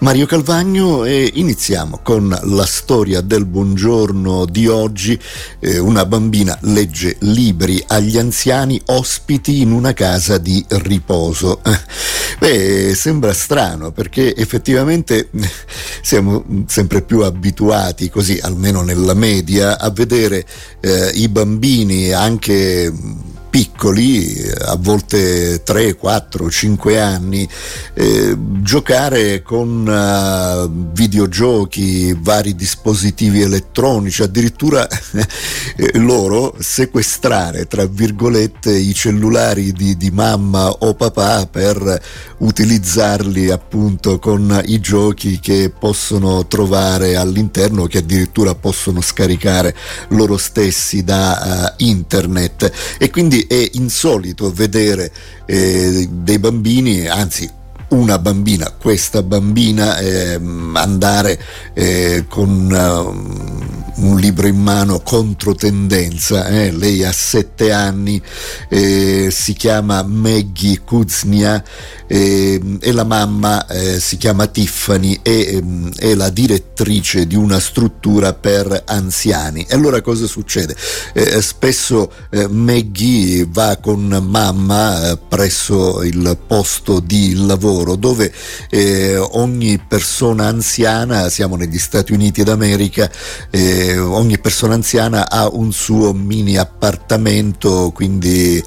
Mario Calvagno e iniziamo con la storia del buongiorno di oggi. Eh, una bambina legge libri agli anziani ospiti in una casa di riposo. Beh, sembra strano perché effettivamente siamo sempre più abituati, così almeno nella media, a vedere eh, i bambini anche piccoli, a volte 3, 4, 5 anni, eh, giocare con uh, videogiochi, vari dispositivi elettronici, addirittura eh, loro sequestrare, tra virgolette, i cellulari di, di mamma o papà per utilizzarli appunto con i giochi che possono trovare all'interno, che addirittura possono scaricare loro stessi da uh, internet. E quindi è insolito vedere eh, dei bambini, anzi una bambina, questa bambina eh, andare eh, con uh, un libro in mano contro tendenza. Eh? Lei ha sette anni, eh, si chiama Maggie Kuznia eh, e la mamma eh, si chiama Tiffany e ehm, è la direttrice di una struttura per anziani. E allora cosa succede? Eh, spesso eh, Maggie va con mamma eh, presso il posto di lavoro dove eh, ogni persona anziana, siamo negli Stati Uniti d'America, ogni persona anziana ha un suo mini appartamento, quindi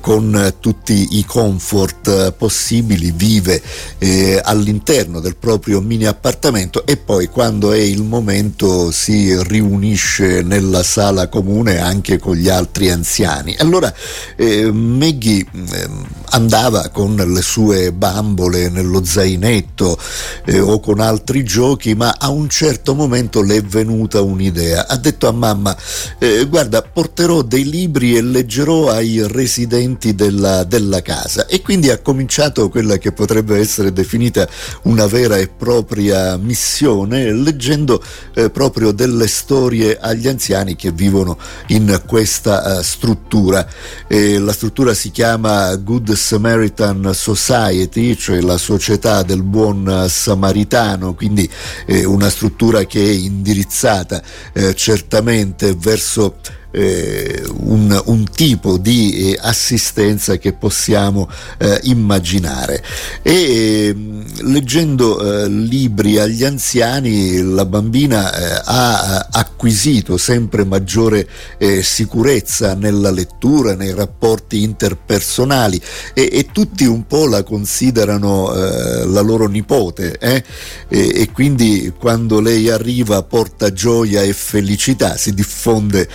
con tutti i comfort possibili vive eh, all'interno del proprio mini appartamento e poi quando è il momento si riunisce nella sala comune anche con gli altri anziani. Allora eh, Maggie eh, andava con le sue bambole nello zainetto eh, o con altri giochi, ma a un certo momento le è venuta un'idea. Ha detto a mamma, eh, guarda, porterò dei libri e leggerò ai residenti della, della casa e quindi ha cominciato quella che potrebbe essere definita una vera e propria missione, leggendo eh, proprio delle storie agli anziani che vivono in questa uh, struttura. La struttura si chiama Good Samaritan Society, cioè la società del buon samaritano, quindi eh, una struttura che è indirizzata eh, certamente verso eh, un, un, tipo di eh, assistenza che possiamo eh, immaginare. E ehm, leggendo eh, libri agli anziani la bambina eh, ha acquisito sempre maggiore eh, sicurezza nella lettura, nei rapporti interpersonali e, e tutti un po' la considerano la loro nipote e, e quindi quando lei arriva porta gioia e felicità, si diffonde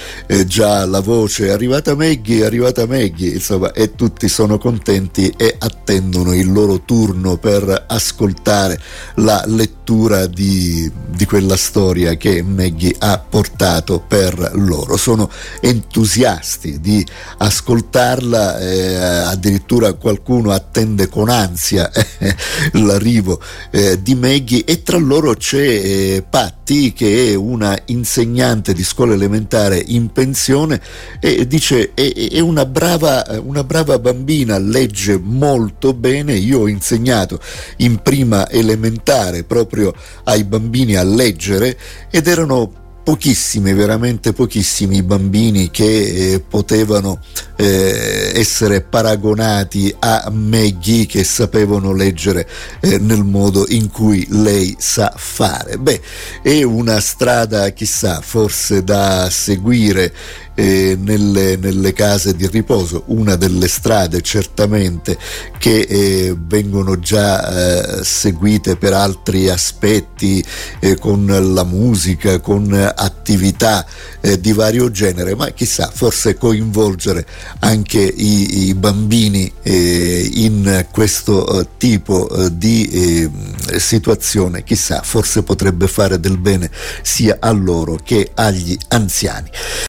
già la voce è arrivata Maggie, è arrivata Maggie, insomma, e tutti sono contenti e attendono il loro turno per ascoltare la lettura di, di quella storia che Maggie ha portato per loro. Sono entusiasti di ascoltarla, eh, addirittura qualcuno attende con ansia l'arrivo eh, di Maggie e tra loro c'è eh, Patti che è una insegnante di scuola elementare in pensione e dice è, è una, brava, una brava bambina, legge molto bene, io ho insegnato in prima elementare proprio ai bambini a leggere ed erano pochissimi, veramente pochissimi bambini che eh, potevano eh, essere paragonati a Maggie che sapevano leggere eh, nel modo in cui lei sa fare. Beh, è una strada chissà, forse da seguire eh, nelle, nelle, case di riposo, una delle strade certamente che eh, vengono già eh, seguite per altri aspetti eh, con la musica, con attività eh, di vario genere, ma chissà, forse coinvolgere anche i, i bambini eh, in questo tipo di situazione, chissà, forse potrebbe fare del bene sia a loro che agli anziani.